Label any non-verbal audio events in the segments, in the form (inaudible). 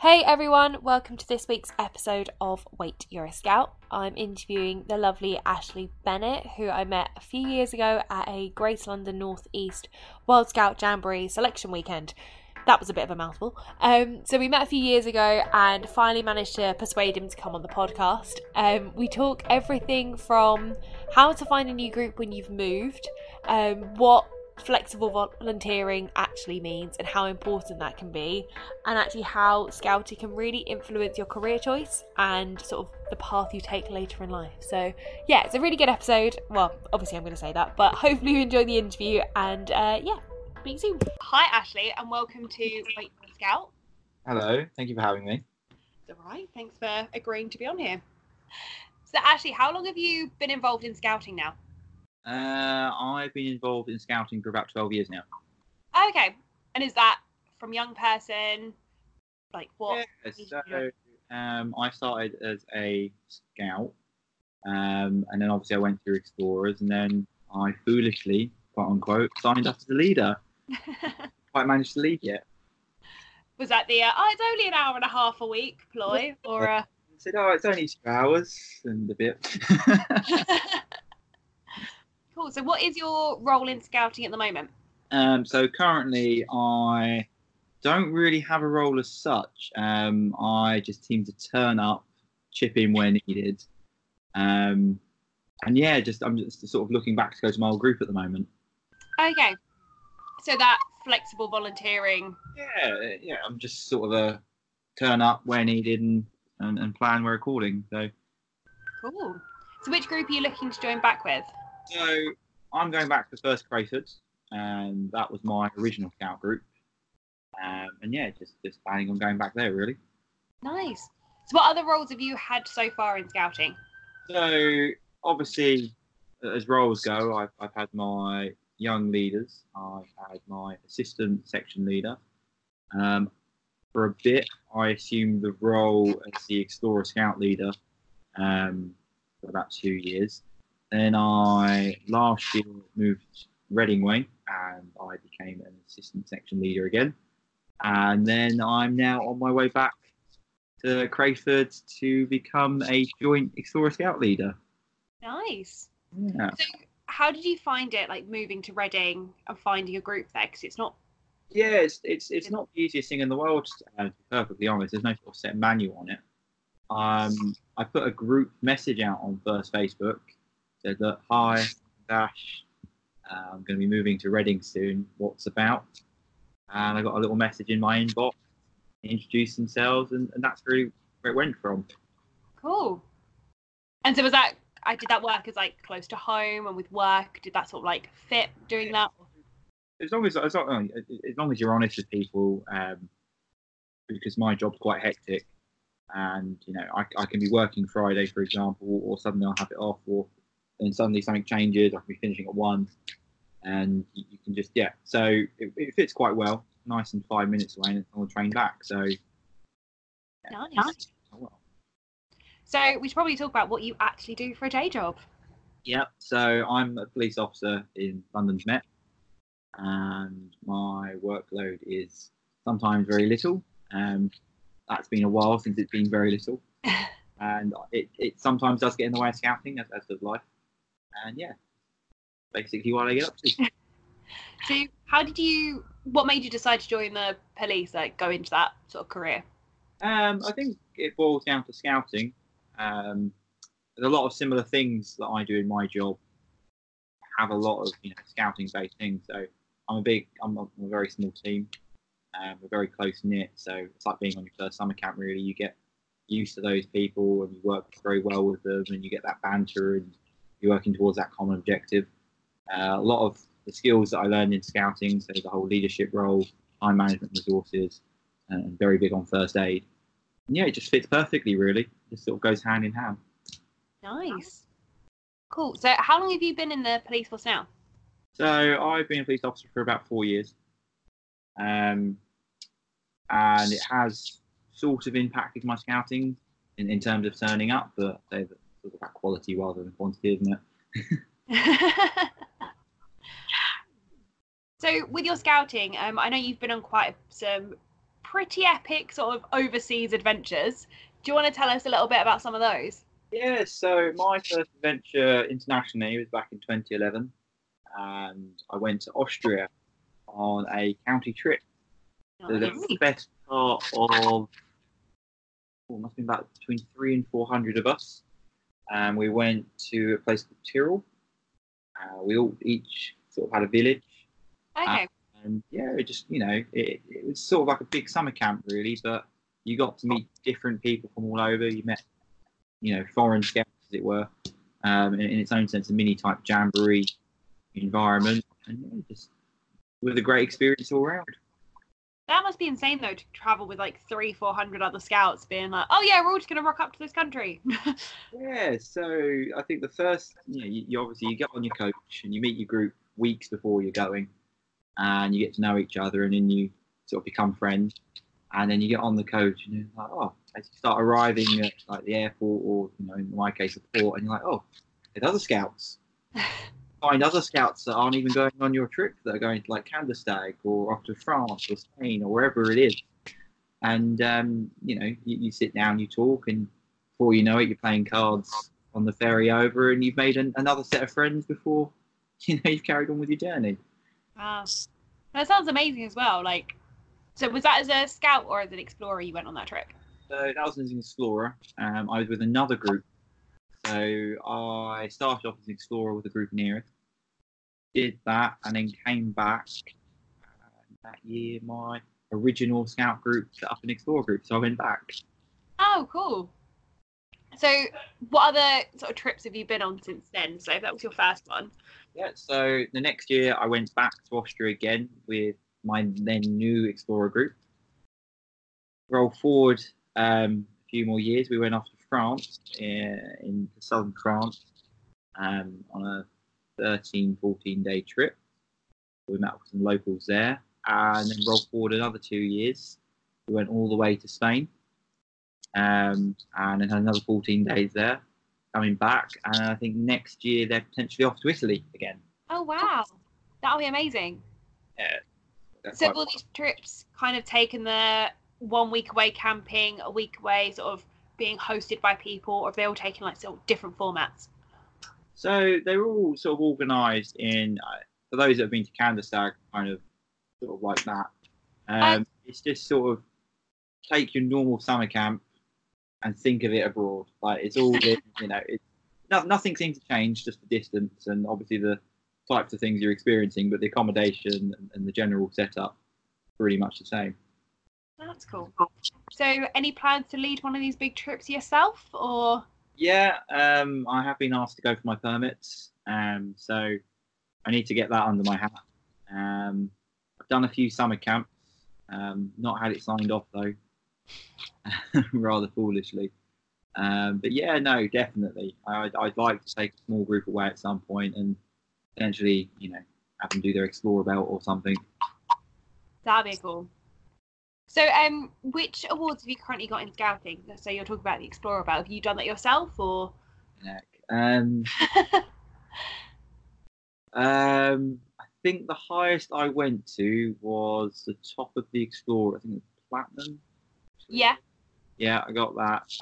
Hey everyone, welcome to this week's episode of Wait, You're a Scout. I'm interviewing the lovely Ashley Bennett, who I met a few years ago at a Greater London North East World Scout Jamboree selection weekend. That was a bit of a mouthful. Um, so we met a few years ago and finally managed to persuade him to come on the podcast. Um, we talk everything from how to find a new group when you've moved, um, what flexible volunteering actually means and how important that can be, and actually how scouting can really influence your career choice and sort of the path you take later in life. So, yeah, it's a really good episode. Well, obviously, I'm going to say that, but hopefully, you enjoy the interview and uh, yeah, speak soon. Hi, Ashley, and welcome to Wait Scout. Hello, thank you for having me. It's all right, thanks for agreeing to be on here. So, Ashley, how long have you been involved in scouting now? Uh, I've been involved in scouting for about 12 years now. Okay. And is that from young person? Like what? Yeah, so um, I started as a scout, um, and then obviously I went through Explorers, and then I foolishly, quote unquote, signed up as a leader. (laughs) Quite managed to lead yet. Was that the uh, oh, it's only an hour and a half a week ploy, (laughs) or? Uh... I said, oh, it's only two hours and a bit. (laughs) Cool. So, what is your role in scouting at the moment? Um, so currently, I don't really have a role as such. Um, I just seem to turn up, chip in where needed, um, and yeah, just I'm just sort of looking back to go to my old group at the moment. Okay. So that flexible volunteering. Yeah, yeah. I'm just sort of a turn up where needed and, and, and plan where according. So. Cool. So which group are you looking to join back with? So I'm going back to the first Crayfords, and that was my original scout group. Um, and yeah, just just planning on going back there really. Nice. So, what other roles have you had so far in scouting? So, obviously, as roles go, I've, I've had my young leaders. I've had my assistant section leader. Um, for a bit, I assumed the role as the Explorer Scout leader um, for about two years. Then I last year moved Reading Way and I became an assistant section leader again. And then I'm now on my way back to Crayford to become a joint Explorer Scout leader. Nice. Yeah. So, how did you find it, like moving to Reading and finding a group there? Because it's not. Yeah, it's it's it's not the easiest thing in the world. To be perfectly honest, there's no sort of set manual on it. Um, I put a group message out on First Facebook said that hi, Dash, uh, I'm going to be moving to Reading soon. What's about? And I got a little message in my inbox, introduced themselves, and, and that's really where it went from. Cool. And so was that? I did that work as like close to home and with work. Did that sort of like fit doing that? As long as as long, as, long as you're honest with people, um, because my job's quite hectic, and you know I, I can be working Friday, for example, or suddenly I'll have it off, or and suddenly something changes. I can be finishing at one, and you, you can just yeah. So it, it, fits quite well. Nice and five minutes away, and on the train back. So yeah. nice. So we should probably talk about what you actually do for a day job. Yep. So I'm a police officer in London's Met, and my workload is sometimes very little. Um, that's been a while since it's been very little, (laughs) and it, it sometimes does get in the way of scouting, as, as does life and yeah, basically what I get up to. (laughs) so, how did you? What made you decide to join the police? Like, go into that sort of career? Um, I think it boils down to scouting. Um, there's a lot of similar things that I do in my job. Have a lot of you know scouting based things. So I'm a big, I'm a, I'm a very small team. Um, we're very close knit, so it's like being on your first summer camp. Really, you get used to those people and you work very well with them, and you get that banter and you're working towards that common objective. Uh, a lot of the skills that I learned in scouting, so the whole leadership role, time management resources, and very big on first aid. And yeah, it just fits perfectly, really. It sort of goes hand in hand. Nice. Cool. So, how long have you been in the police force now? So, I've been a police officer for about four years. Um, and it has sort of impacted my scouting in, in terms of turning up, but that sort of about quality rather than quantity, isn't it? (laughs) so, with your scouting, um, I know you've been on quite some pretty epic sort of overseas adventures. Do you want to tell us a little bit about some of those? Yeah, so my first adventure internationally was back in 2011, and I went to Austria on a county trip. So the best part of oh, must have been about between three and four hundred of us, and we went to a place called Tyrol. Uh, we all each sort of had a village. Okay. and yeah, it just you know, it, it was sort of like a big summer camp really, but you got to meet different people from all over. You met, you know, foreign scouts as it were, um, in, in its own sense, a mini type jamboree environment, and yeah, just with a great experience all around. That must be insane though to travel with like three, four hundred other scouts, being like, "Oh yeah, we're all just gonna rock up to this country." (laughs) Yeah, so I think the first, you know, you, you obviously you get on your coach and you meet your group weeks before you're going, and you get to know each other, and then you sort of become friends, and then you get on the coach and you're like, oh, as you start arriving at like the airport or you know, in my case, the port, and you're like, oh, there's other scouts. (laughs) Find other scouts that aren't even going on your trip that are going to like Kandersteg or off to France or Spain or wherever it is, and um, you know, you, you sit down, you talk, and before you know it, you're playing cards on the ferry over, and you've made an, another set of friends before (laughs) you know you've carried on with your journey. Wow, that sounds amazing as well. Like, so was that as a scout or as an explorer you went on that trip? So that was as an explorer. Um, I was with another group. So I started off as an explorer with a group in Erith. Did that and then came back that year. My original scout group set up an explorer group, so I went back. Oh, cool. So, what other sort of trips have you been on since then? So, if that was your first one. Yeah. So the next year I went back to Austria again with my then new explorer group. Roll forward um, a few more years, we went off to France, in southern France, um, on a 13, 14 day trip. We met with some locals there, and then roll forward another two years. We went all the way to Spain, um, and then had another 14 days there. Coming back, and I think next year they're potentially off to Italy again. Oh wow, that'll be amazing. Yeah. So, all these trips kind of taken the one week away camping, a week away, sort of being hosted by people, or have they all taken like sort of different formats? So they're all sort of organised in, uh, for those that have been to Kandersteg, kind of sort of like that. Um, it's just sort of take your normal summer camp and think of it abroad. Like it's all, (laughs) in, you know, it's no, nothing seems to change, just the distance and obviously the types of things you're experiencing, but the accommodation and, and the general setup pretty much the same. That's cool. So, any plans to lead one of these big trips yourself, or Yeah, um, I have been asked to go for my permits, um, so I need to get that under my hat. Um, I've done a few summer camps, um, not had it signed off though, (laughs) rather foolishly. Um, but yeah, no, definitely. I'd, I'd like to take a small group away at some point and potentially, you know, have them do their explorer belt or something. that'd be cool. So, um, which awards have you currently got in scouting? So you're talking about the Explorer Belt. Have you done that yourself, or? Um, (laughs) Um, I think the highest I went to was the top of the Explorer. I think it was platinum. yeah. Yeah, I got that.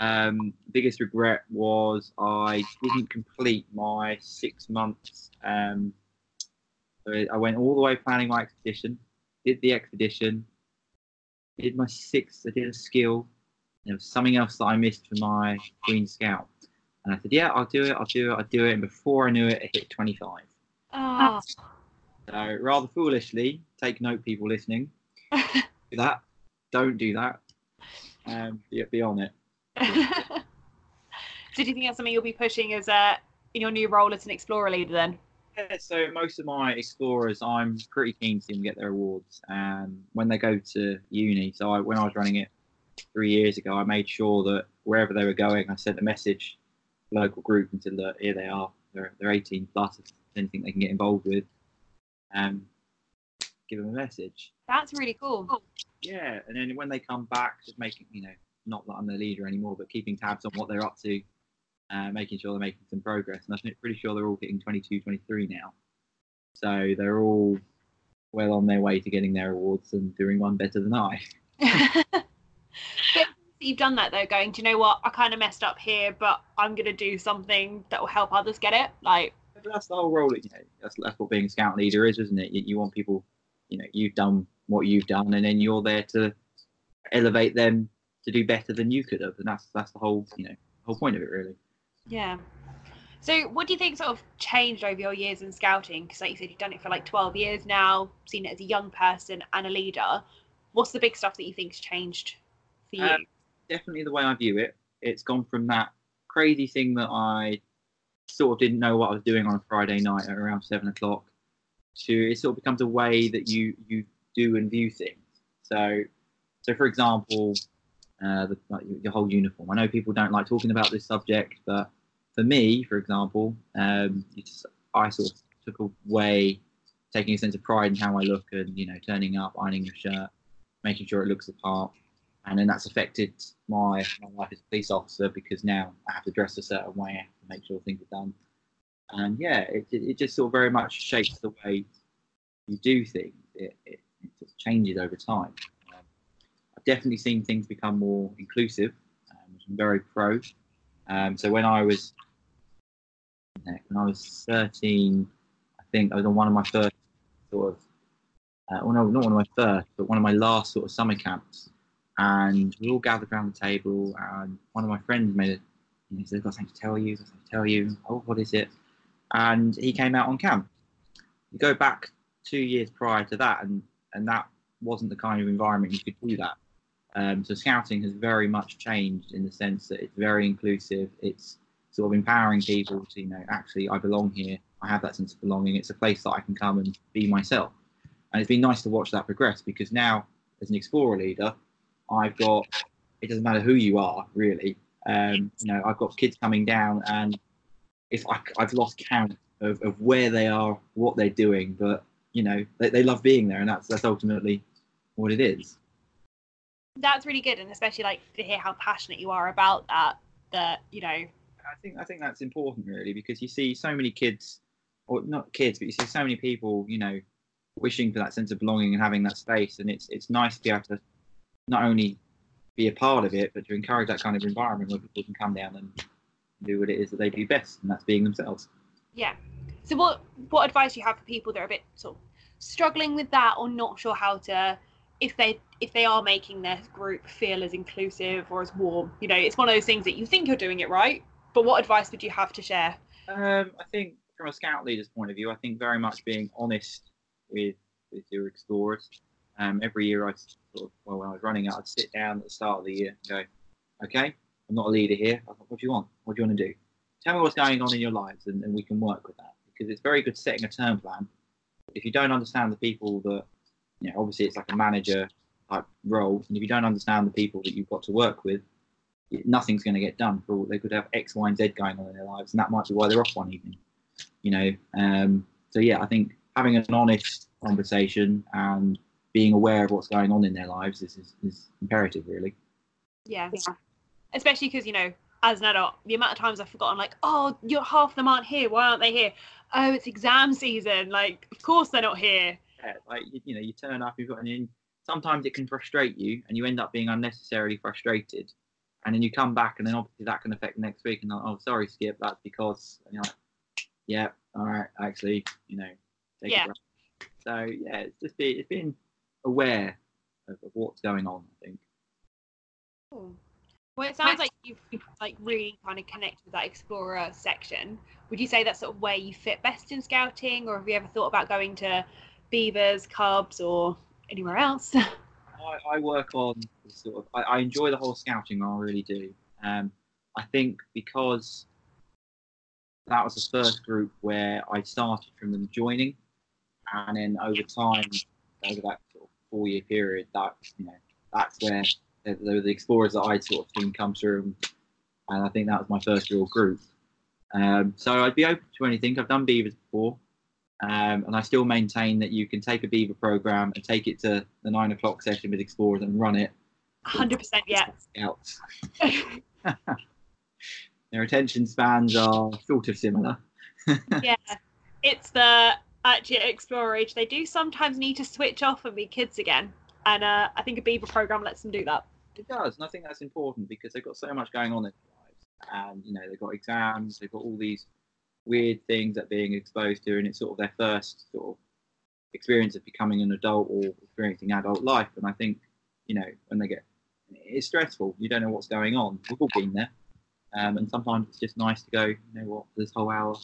Um, biggest regret was I didn't complete my six months. Um, I went all the way planning my expedition, did the expedition, did my sixth, I did a skill. There was something else that I missed for my Queen Scout, and I said, "Yeah, I'll do it. I'll do it. I'll do it." And before I knew it, it hit 25. Oh. So rather foolishly, take note, people listening. (laughs) Do that. Don't do that. Um, be, be on it. (laughs) so, do you think that's something you'll be pushing as a in your new role as an Explorer leader? Then. Yeah, so most of my explorers, I'm pretty keen to see them get their awards. And when they go to uni, so I, when I was running it three years ago, I made sure that wherever they were going, I sent a message local group and said, look, here they are. They're, they're 18 plus. If anything they can get involved with, um, give them a message. That's really cool. Yeah, and then when they come back, just making, you know, not that I'm their leader anymore, but keeping tabs on what they're up to, uh, making sure they're making some progress. And I'm pretty sure they're all getting 22, 23 now. So they're all well on their way to getting their awards and doing one better than I. (laughs) (laughs) but you've done that though, going, do you know what? I kind of messed up here, but I'm gonna do something that will help others get it. Like that's the whole role. You know, that's that's what being a scout leader is, isn't it? You, you want people, you know, you've done what you've done, and then you're there to elevate them to do better than you could have, and that's that's the whole, you know, whole point of it, really. Yeah. So, what do you think sort of changed over your years in scouting? Because, like you said, you've done it for like 12 years now, seen it as a young person and a leader. What's the big stuff that you think's changed for you? Um, definitely the way I view it. It's gone from that crazy thing that I sort of didn't know what I was doing on a Friday night at around seven o'clock to it sort of becomes a way that you you do and view things. So, so for example, uh, the, like your whole uniform. I know people don't like talking about this subject, but for me, for example, um, I sort of took away taking a sense of pride in how I look and you know turning up, ironing your shirt, making sure it looks the part, and then that's affected my my life as a police officer because now I have to dress a certain way, to make sure things are done, and yeah, it it just sort of very much shapes the way you do things. It it, it changes over time. Um, I've definitely seen things become more inclusive, um, which I'm very pro. Um, so when I was when I was 13, I think I was on one of my first sort of uh, well, no, not one of my first, but one of my last sort of summer camps and we all gathered around the table and one of my friends made it he said, I've got something to tell you, I've got something to tell you. Oh, what is it? And he came out on camp. You go back two years prior to that and, and that wasn't the kind of environment you could do that. Um, so scouting has very much changed in the sense that it's very inclusive. It's sort of empowering people to, you know, actually I belong here. I have that sense of belonging. It's a place that I can come and be myself. And it's been nice to watch that progress because now as an explorer leader, I've got it doesn't matter who you are really. Um, you know, I've got kids coming down, and if I, have lost count of, of where they are, what they're doing, but you know, they, they love being there, and that's that's ultimately what it is. That's really good, and especially like to hear how passionate you are about that. That you know, I think I think that's important really because you see so many kids, or not kids, but you see so many people, you know, wishing for that sense of belonging and having that space, and it's it's nice to be able to not only be a part of it, but to encourage that kind of environment where people can come down and do what it is that they do best, and that's being themselves. Yeah. So, what what advice do you have for people that are a bit sort of struggling with that, or not sure how to, if they if they are making their group feel as inclusive or as warm? You know, it's one of those things that you think you're doing it right, but what advice would you have to share? Um, I think from a scout leader's point of view, I think very much being honest with with your explorers. Um, every year I sort of, well, when I was running I'd sit down at the start of the year and go, okay, I'm not a leader here. Thought, what do you want? What do you want to do? Tell me what's going on in your lives and, and we can work with that because it's very good setting a term plan. If you don't understand the people that, you know, obviously it's like a manager type role, and if you don't understand the people that you've got to work with, nothing's going to get done. For they could have X, Y, and Z going on in their lives, and that might be why they're off one evening. You know, um, so yeah, I think having an honest conversation and being aware of what's going on in their lives is, is, is imperative, really. Yeah. yeah. Especially because, you know, as an adult, the amount of times I've forgotten, like, oh, you're half them aren't here. Why aren't they here? Oh, it's exam season. Like, of course they're not here. Yeah, like, you, you know, you turn up, you've got an in. Sometimes it can frustrate you and you end up being unnecessarily frustrated. And then you come back, and then obviously that can affect next week. And like, oh, sorry, Skip, that's because, and you're like, yeah, all right, actually, you know, yeah. So yeah, it's just been, it's been aware of, of what's going on. I think. Cool. Well, it sounds like you've like really kind of connected with that explorer section. Would you say that's sort of where you fit best in scouting, or have you ever thought about going to beavers, cubs, or anywhere else? (laughs) I, I work on sort of. I, I, enjoy the whole scouting. I really do. Um, I think because that was the first group where I started from them joining, and then over time, over that four year period, that you know that's where the, the explorers that I'd sort of seen come through, and I think that was my first real group. Um, so I'd be open to anything. I've done beavers before, um, and I still maintain that you can take a beaver program and take it to the nine o'clock session with explorers and run it. Hundred percent, yeah. Scouts. (laughs) Their attention spans are sort of similar. (laughs) yeah, it's the actually at Explorer Age, they do sometimes need to switch off and be kids again. and uh, I think a Beaver program lets them do that. It does, and I think that's important because they've got so much going on in their lives, and you know they've got exams, they've got all these weird things that being exposed to, and it's sort of their first sort of experience of becoming an adult or experiencing adult life. And I think you know when they get it's stressful. You don't know what's going on. We've all been there, um, and sometimes it's just nice to go. You know what? For this whole hour,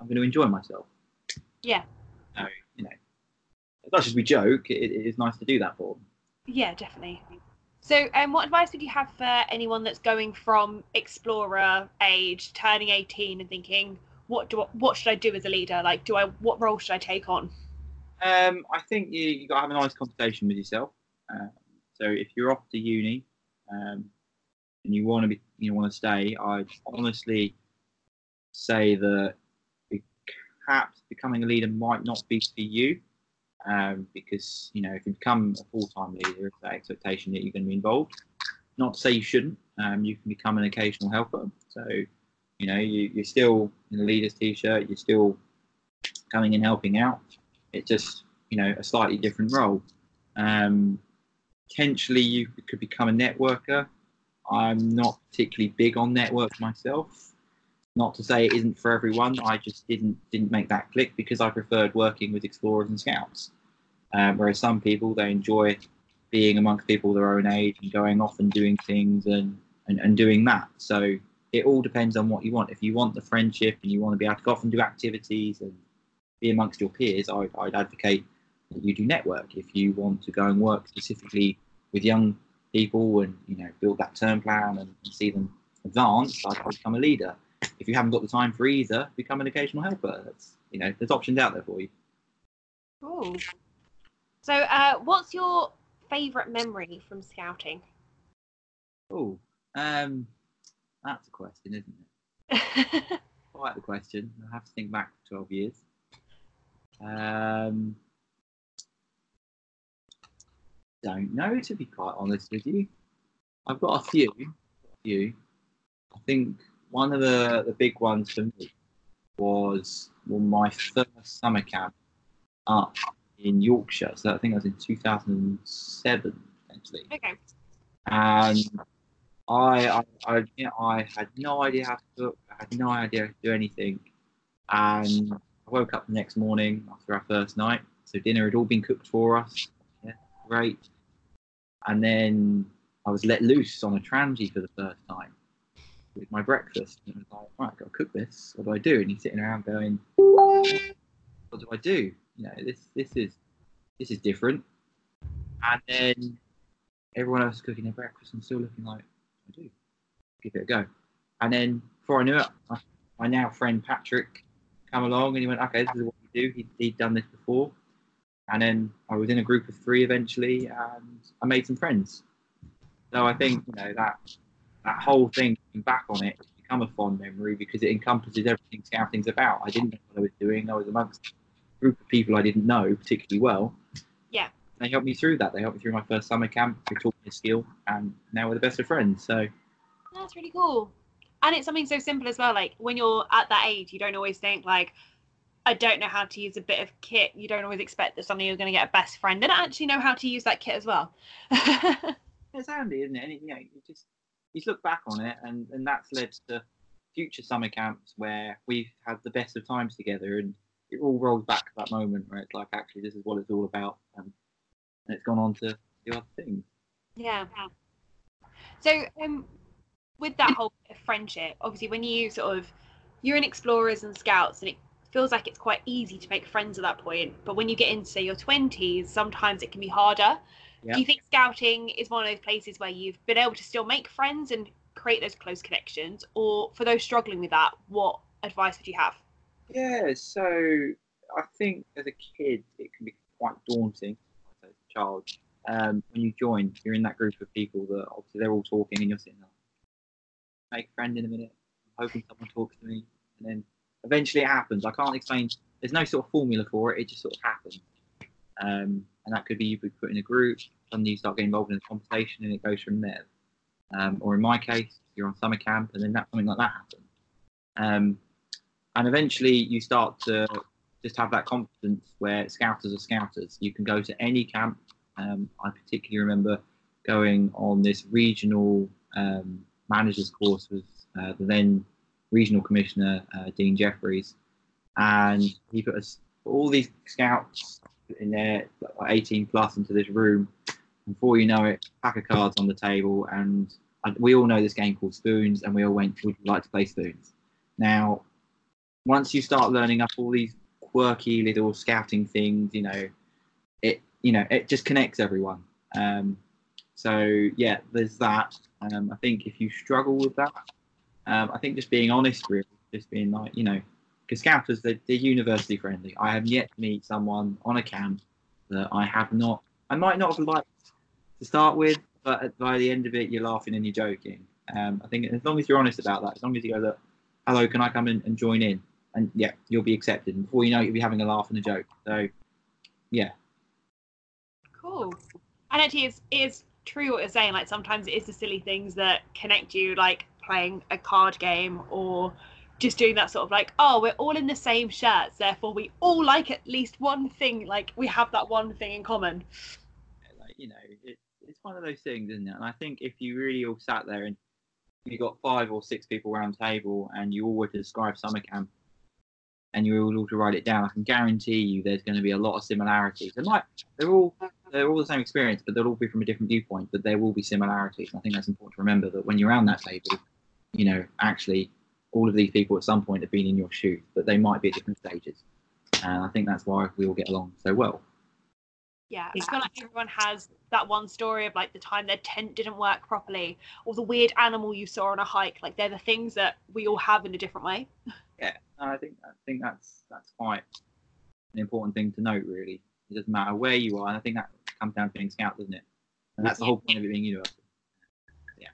I'm going to enjoy myself. Yeah. So you know, as much as we joke, it, it is nice to do that for them. Yeah, definitely. So, um, what advice would you have for anyone that's going from explorer age, turning 18, and thinking, what do I, what should I do as a leader? Like, do I what role should I take on? Um, I think you you got to have a nice conversation with yourself. Uh, so if you're off to uni um, and you want to be you want to stay, I'd honestly say that perhaps becoming a leader might not be for you. Um, because you know if you become a full-time leader, it's that expectation that you're going to be involved. Not to say you shouldn't. Um, you can become an occasional helper. So you know you, you're still in a leader's t-shirt. You're still coming in helping out. It's just you know a slightly different role. Um, potentially, you could become a networker. I'm not particularly big on networks myself. Not to say it isn't for everyone. I just didn't didn't make that click because I preferred working with explorers and scouts. Um, whereas some people they enjoy being amongst people their own age and going off and doing things and, and, and doing that. So it all depends on what you want. If you want the friendship and you want to be able to go off and do activities and be amongst your peers, I'd, I'd advocate that you do network. If you want to go and work specifically with young people and you know build that term plan and, and see them advance, I'd, I'd become a leader if you haven't got the time for either, become an occasional helper. That's you know, there's options out there for you. Cool. So, uh, what's your favourite memory from scouting? Oh, um, that's a question, isn't it? (laughs) Quite the question. I have to think back for 12 years. Um, don't know, to be quite honest with you. I've got a few. A few. I think one of the, the big ones for me was well, my first summer camp up in Yorkshire. So I think that was in 2007, potentially. Okay. And I, I, I, I had no idea how to cook. I had no idea how to do anything. And I woke up the next morning after our first night. So dinner had all been cooked for us. Yeah, great. And then I was let loose on a Trangia for the first time with my breakfast. And I was like, right, I've got to cook this. What do I do? And he's sitting around going, what do I do? You know, this this is this is different. And then everyone else cooking their breakfast and still looking like I do. Give it a go. And then before I knew it, my, now friend Patrick come along and he went, okay, this is what we do. He, he'd done this before. And then I was in a group of three eventually and I made some friends. So I think, you know, that that whole thing, back on it, it's become a fond memory because it encompasses everything scouting's about. I didn't know what I was doing. I was amongst a group of people I didn't know particularly well. They helped me through that. They helped me through my first summer camp. They taught me a skill, and now we're the best of friends. So that's really cool. And it's something so simple as well. Like when you're at that age, you don't always think like, I don't know how to use a bit of kit. You don't always expect that suddenly you're going to get a best friend and actually know how to use that kit as well. (laughs) it's handy, isn't it? And, you know, you just you look back on it, and, and that's led to future summer camps where we've had the best of times together, and it all rolls back to that moment where it's like, actually, this is what it's all about, and, it's gone on to do other things. Yeah. So, um, with that whole friendship, obviously, when you sort of you're in explorers and scouts, and it feels like it's quite easy to make friends at that point. But when you get into say your twenties, sometimes it can be harder. Yeah. Do you think scouting is one of those places where you've been able to still make friends and create those close connections? Or for those struggling with that, what advice would you have? Yeah, so I think as a kid, it can be quite daunting Um, when you join, you're in that group of people that obviously they're all talking and you're sitting there, make a friend in a minute, I'm hoping someone talks to me. And then eventually it happens. I can't explain, there's no sort of formula for it, it just sort of happens. Um, and that could be you put in a group, suddenly you start getting involved in a conversation, and it goes from there. Um, or in my case, you're on summer camp, and then that something like that happens. Um, and eventually, you start to just have that confidence where scouters are scouters. You can go to any camp Um, I particularly remember going on this regional um, managers course with uh, the then regional commissioner uh, Dean Jeffries, and he put us all these scouts in there, like 18 plus, into this room. Before you know it, pack of cards on the table, and we all know this game called Spoons, and we all went, "Would you like to play Spoons?" Now, once you start learning up all these quirky little scouting things, you know, it you know it just connects everyone. Um, so yeah, there's that. Um, I think if you struggle with that, um, I think just being honest, really, just being like, you know, because scouters they're, they're university friendly. I have yet to meet someone on a camp that I have not. I might not have liked to start with, but by the end of it, you're laughing and you're joking. Um, I think as long as you're honest about that, as long as you go, look, hello, can I come in and join in? And yeah, you'll be accepted. And before you know it, you'll be having a laugh and a joke. So, yeah. Cool. And actually, it's, it's true what you're saying. Like sometimes it is the silly things that connect you, like playing a card game or just doing that sort of like, oh, we're all in the same shirts, therefore we all like at least one thing. Like we have that one thing in common. Like you know, it, it's one of those things, isn't it? And I think if you really all sat there and you got five or six people around the table and you all were to describe summer camp and you were all to write it down, I can guarantee you there's going to be a lot of similarities. They might, they're all they're all the same experience, but they'll all be from a different viewpoint. But there will be similarities. And I think that's important to remember that when you're around that table, you know, actually, all of these people at some point have been in your shoes, but they might be at different stages. And I think that's why we all get along so well. Yeah, I feel like everyone has that one story of like the time their tent didn't work properly, or the weird animal you saw on a hike. Like they're the things that we all have in a different way. Yeah, I think I think that's that's quite an important thing to note. Really, it doesn't matter where you are, and I think that comes down to being scout, doesn't it? And that's the whole point of it being universal. Yeah.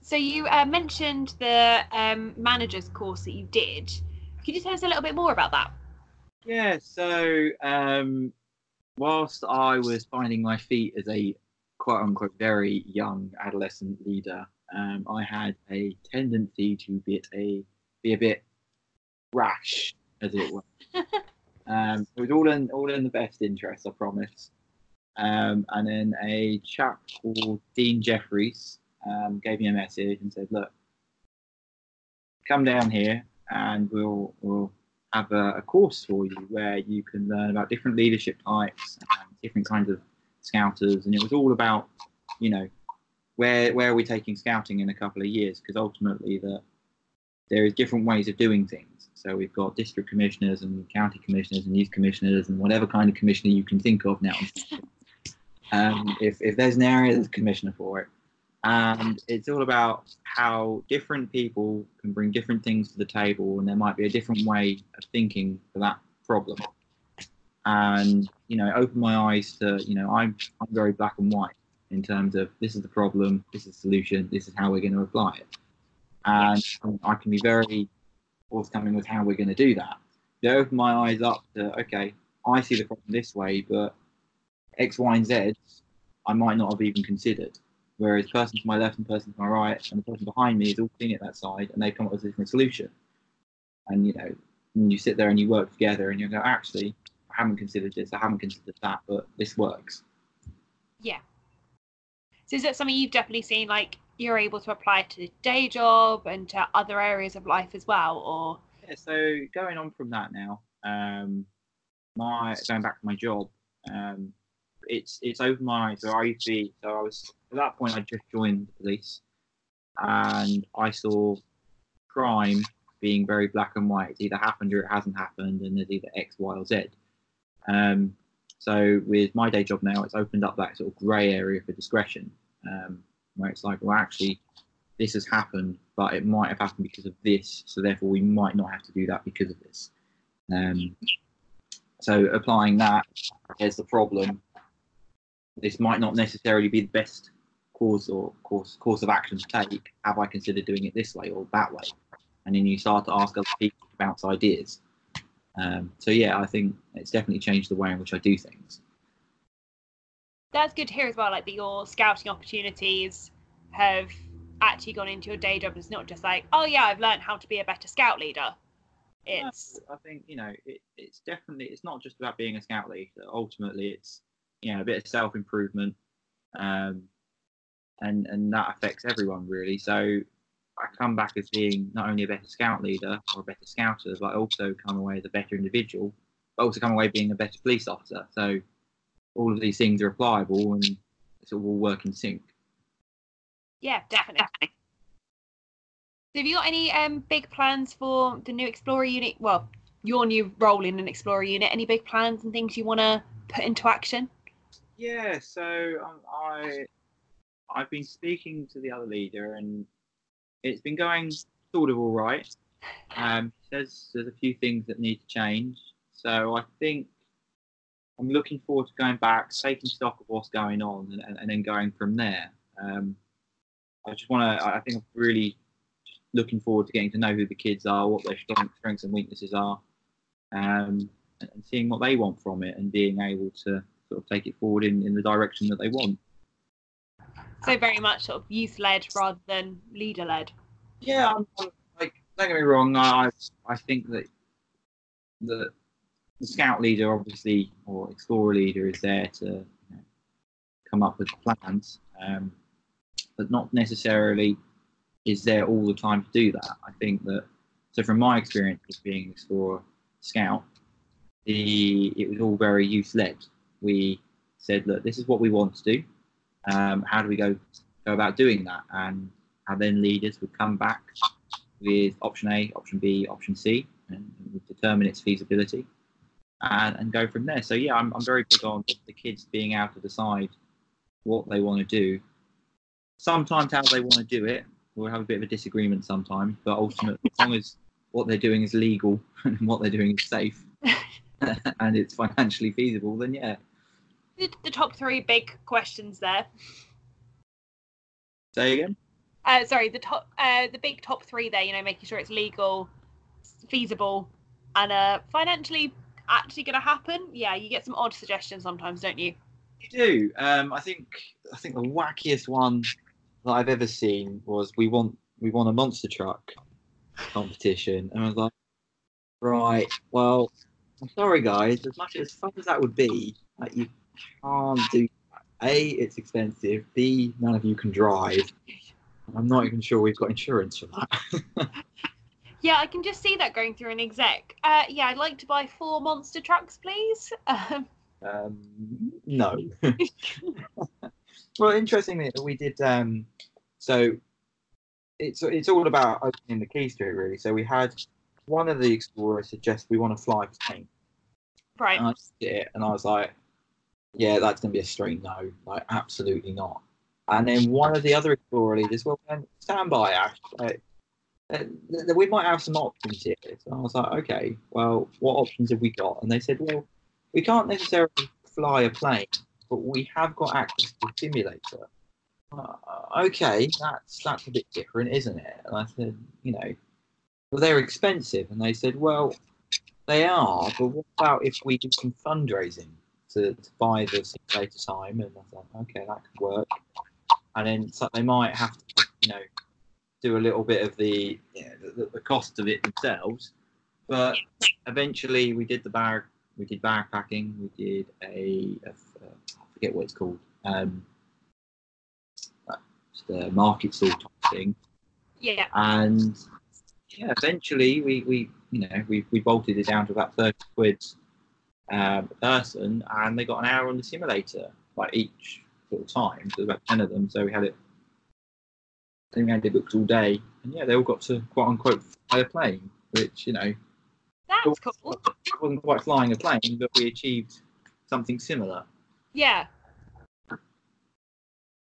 So you uh, mentioned the um, managers course that you did. Could you tell us a little bit more about that? Yeah. So um, whilst I was finding my feet as a quote unquote very young adolescent leader, um, I had a tendency to be a be a bit rash, as it were. (laughs) um, it was all in all in the best interest, I promise. Um, and then a chap called Dean Jeffries um, gave me a message and said, "Look, come down here, and we'll we'll have a, a, course for you where you can learn about different leadership types and different kinds of scouters. And it was all about, you know, where where are we taking scouting in a couple of years? Because ultimately, the there is different ways of doing things. So we've got district commissioners and county commissioners and youth commissioners and whatever kind of commissioner you can think of now. (laughs) um, if if there's an area, there's a commissioner for it and it's all about how different people can bring different things to the table and there might be a different way of thinking for that problem. And you know open my eyes to you know i'm i'm very black and white in terms of this is the problem this is the solution this is how we're going to apply it. And i can be very forthcoming with how we're going to do that. They open my eyes up to okay i see the problem this way but x y and z i might not have even considered Whereas person to my left and person to my right and the person behind me is all seeing it that side and they come up with a different solution. And you know, and you sit there and you work together and you go, actually, I haven't considered this, I haven't considered that, but this works. Yeah. So is that something you've definitely seen like you're able to apply to the day job and to other areas of life as well, or yeah, so going on from that now, um my going back to my job, um it's it's opened my eyes. So I used to be so I was at that point I just joined the police, and I saw crime being very black and white. It's either happened or it hasn't happened, and there's either X, Y, or Z. Um, so with my day job now, it's opened up that sort of grey area for discretion, um, where it's like, well, actually, this has happened, but it might have happened because of this, so therefore we might not have to do that because of this. Um, so applying that as the problem this might not necessarily be the best course or course course of action to take. Have I considered doing it this way or that way? And then you start to ask other people to bounce ideas. Um, so yeah, I think it's definitely changed the way in which I do things. That's good to hear as well. Like that your scouting opportunities have actually gone into your day job. It's not just like, oh yeah, I've learned how to be a better scout leader. It's. I think you know it, it's definitely it's not just about being a scout leader. Ultimately, it's you know a bit of self improvement, um, and and that affects everyone really. So I come back as being not only a better scout leader or a better scouter, but I also come away as a better individual, but also come away being a better police officer. So all of these things are applicable and it's all work in sync. Yeah, definitely. So have you got any um, big plans for the new Explorer unit? Well, your new role in an Explorer unit. Any big plans and things you want to put into action? Yeah, so um, I I've been speaking to the other leader, and it's been going sort of all right. Um, there's there's a few things that need to change, so I think I'm looking forward to going back, taking stock of what's going on, and, and, and then going from there. Um, I just want to. I think I'm really looking forward to getting to know who the kids are, what their strengths and weaknesses are, um, and seeing what they want from it, and being able to sort of take it forward in, in the direction that they want. So very much sort of youth led rather than leader led. Yeah, I'm, like don't get me wrong. I I think that the the scout leader, obviously, or explorer leader, is there to you know, come up with plans, um, but not necessarily is there all the time to do that. I think that so from my experience of being an explorer scout, the it was all very youth led. We said, look, this is what we want to do. Um, how do we go go about doing that? And and then leaders would come back with option A, option B, option C, and would determine its feasibility, and, and go from there. So yeah, I'm I'm very big on the kids being able to decide what they want to do. Sometimes how they want to do it, we'll have a bit of a disagreement sometimes, but ultimately, as long as what they're doing is legal (laughs) and what they're doing is safe (laughs) (laughs) and it's financially feasible, then yeah. The, the top three big questions there. Say again. Uh, sorry, the top, uh, the big top three there. You know, making sure it's legal, feasible, and uh, financially actually going to happen. Yeah, you get some odd suggestions sometimes, don't you? You do. Um, I think I think the wackiest one that I've ever seen was we want we want a monster truck competition, and I was like, right, well, I'm sorry guys, as much as fun as that would be, like, you can't do that. A, it's expensive. B, none of you can drive. I'm not even sure we've got insurance for that. (laughs) Yeah, I can just see that going through an exec. Uh, yeah, I'd like to buy four monster trucks, please. Um, um, no. (laughs) well, interestingly, we did. Um, so it's it's all about opening the keys to it, really. So we had one of the explorers suggest we want to fly a plane. right. And I and I was like, "Yeah, that's going to be a straight no. Like, absolutely not." And then one of the other explorer leaders, well, then stand by, Ash. Like, uh, we might have some options here. So I was like, "Okay, well, what options have we got?" And they said, "Well, we can't necessarily fly a plane, but we have got access to a simulator." Uh, okay, that's that's a bit different, isn't it? And I said, "You know, well, they're expensive," and they said, "Well." They are, but what about if we do some fundraising to, to buy the simulator time? And I thought, okay, that could work. And then so they might have to, you know, do a little bit of the, you know, the, the cost of it themselves. But eventually, we did the bag, we did backpacking, we did a, a I forget what it's called, um, the market type thing Yeah. and yeah, eventually we, we you know we, we bolted it down to about thirty quid um, person, and they got an hour on the simulator like each sort of time. So about ten of them. So we had it. I think we had it booked all day, and yeah, they all got to quote unquote fly a plane, which you know That's cool. wasn't quite flying a plane, but we achieved something similar. Yeah.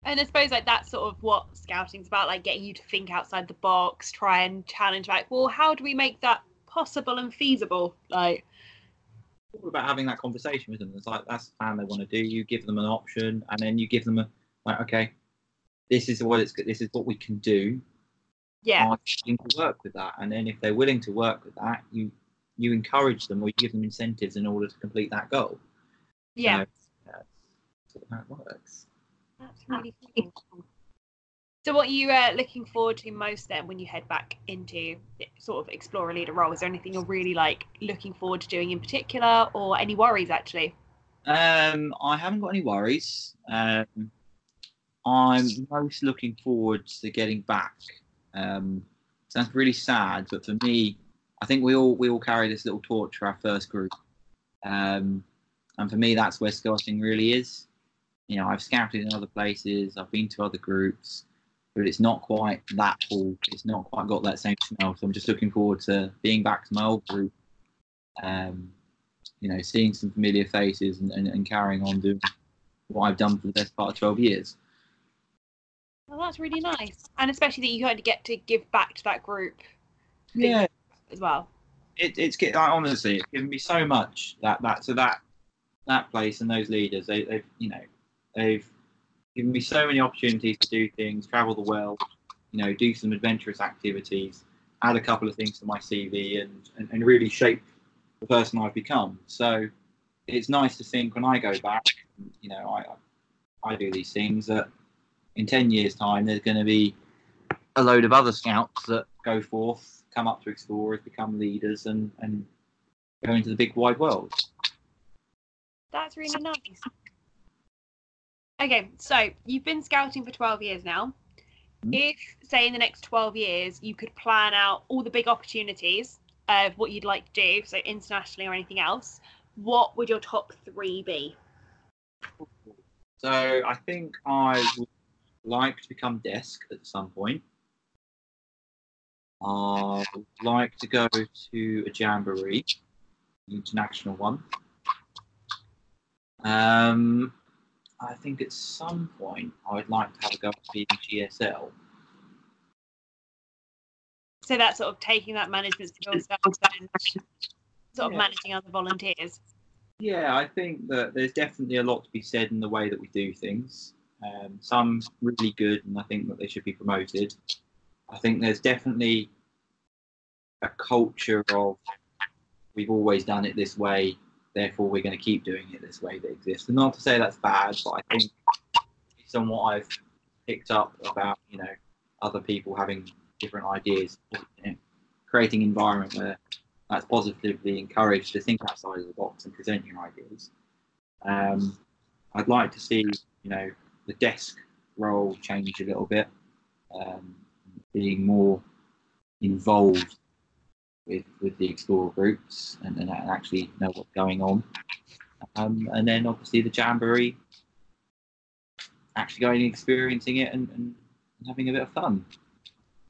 And I suppose like that's sort of what scouting's about, like getting you to think outside the box, try and challenge like, well, how do we make that possible and feasible? Like all about having that conversation with them. It's like that's the plan they want to do. You give them an option, and then you give them a like, okay, this is what it's this is what we can do. yeah. Are you to work with that? And then if they're willing to work with that, you you encourage them or you give them incentives in order to complete that goal. Yeah. So, that's sort how it works. That's really cool. So what are you uh, looking forward to most then when you head back into sort of explorer leader role? Is there anything you're really like looking forward to doing in particular or any worries actually? Um, I haven't got any worries. Um, I'm most looking forward to getting back. Um, sounds really sad, but for me, I think we all we all carry this little torch for our first group. Um, and for me, that's where scouting really is. You know, I've scouted in other places, I've been to other groups, but it's not quite that full. It's not quite got that same smell. So I'm just looking forward to being back to my old group. Um, you know, seeing some familiar faces and, and, and carrying on doing what I've done for the best part of 12 years. Well, that's really nice, and especially that you had to get to give back to that group Yeah, as well. it, it's get- like, honestly, it's given me so much that that so that that place and those leaders, they, they've you know, they've given me so many opportunities to do things, travel the world, you know, do some adventurous activities, add a couple of things to my CV, and and, and really shape the person I've become. So it's nice to think when I go back, you know, I I do these things that in ten years' time there's going to be a load of other scouts that go forth, come up to explorers, become leaders, and and go into the big wide world. That's really nice. Okay, so you've been scouting for 12 years now. Mhm. If, say, in the next 12 years, you could plan out all the big opportunities of what you'd like to do, so internationally or anything else, what would your top three be? So I think I would like to become DESC at some point. I would like to go to a jamboree, an international one. Um, I think at some point I would like to have a go at being GSL. So that's sort of taking that management skill and sort of Yeah. managing other volunteers. Yeah, I think that there's definitely a lot to be said in the way that we do things. Um, some really good, and I think that they should be promoted. I think there's definitely a culture of we've always done it this way, therefore we're going to keep doing it this way that exists. And not to say that's bad, but I think based on what I've picked up about you know other people having different ideas, you know, creating an environment where that's positively encouraged to think outside of the box and present your ideas. Um, I'd like to see, you know, the DESC role change a little bit, um, being more involved with with the explorer groups and, and actually know what's going on. Um, and then obviously the jamboree, actually going and experiencing it and, and having a bit of fun.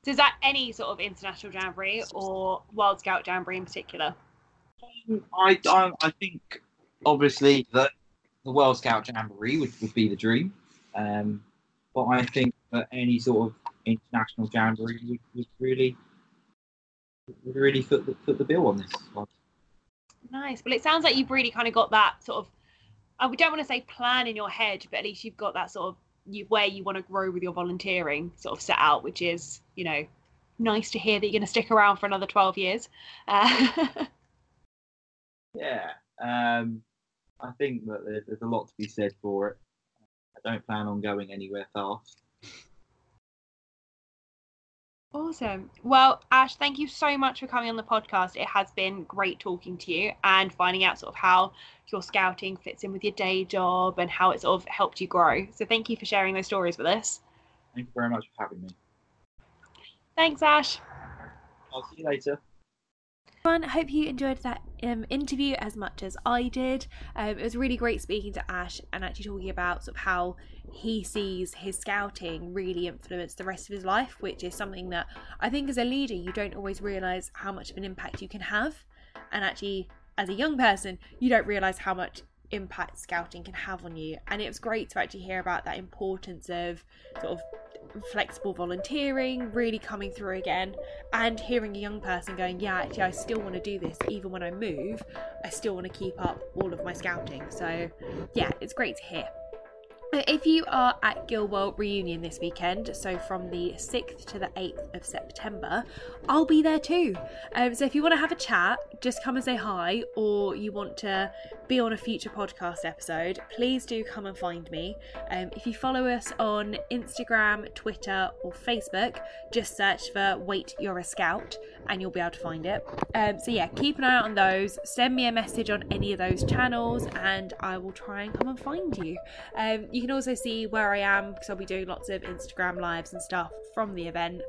So is that any sort of international jamboree or World Scout jamboree in particular? I, I, I think obviously that the World Scout Jamboree would, would be the dream. Um, but I think that any sort of international jamboree would, would really really foot the, foot the bill on this one. Nice. Well, it sounds like you've really kind of got that sort of. I don't want to say plan in your head, but at least you've got that sort of you where you want to grow with your volunteering sort of set out, which is you know nice to hear that you're going to stick around for another twelve years. Uh, (laughs) Yeah, um, I think that there's, there's a lot to be said for it. I don't plan on going anywhere fast. Awesome. Well, Ash, thank you so much for coming on the podcast. It has been great talking to you and finding out sort of how your scouting fits in with your day job and how it sort of helped you grow. So thank you for sharing those stories with us. Thank you very much for having me. Thanks, Ash. I'll see you later. Everyone, I hope you enjoyed that um, interview as much as I did. Um, it was really great speaking to Ash and actually talking about sort of how he sees his scouting really influence the rest of his life, which is something that I think as a leader you don't always realise how much of an impact you can have. And actually, as a young person, you don't realise how much impact scouting can have on you. And it was great to actually hear about that importance of sort of flexible volunteering really coming through again and hearing a young person going yeah actually i still want to do this. Even when i move i still want to keep up all of my scouting. So yeah it's great to hear If you are at Gilwell Reunion this weekend, so from the 6th to the 8th of September, I'll be there too. Um, so if you want to have a chat, just come and say hi, or you want to be on a future podcast episode, please do come and find me. Um, if you follow us on Instagram, Twitter, or Facebook, just search for Wait You're a Scout and you'll be able to find it. Um, so yeah, keep an eye out on those. Send me a message on any of those channels and I will try and come and find you. Um, you can also see where I am because I'll be doing lots of Instagram lives and stuff from the event.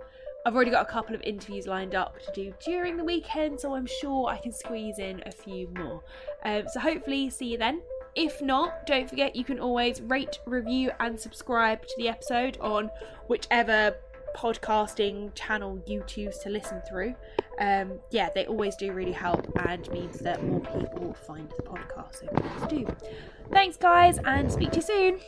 I've already got a couple of interviews lined up to do during the weekend, so I'm sure I can squeeze in a few more. Um, so hopefully, see you then. If not, don't forget you can always rate, review, and subscribe to the episode on whichever podcasting channel you choose to listen through. Um, yeah, they always do really help and means that more people find the podcast. So please do. Thanks, guys, and speak to you soon.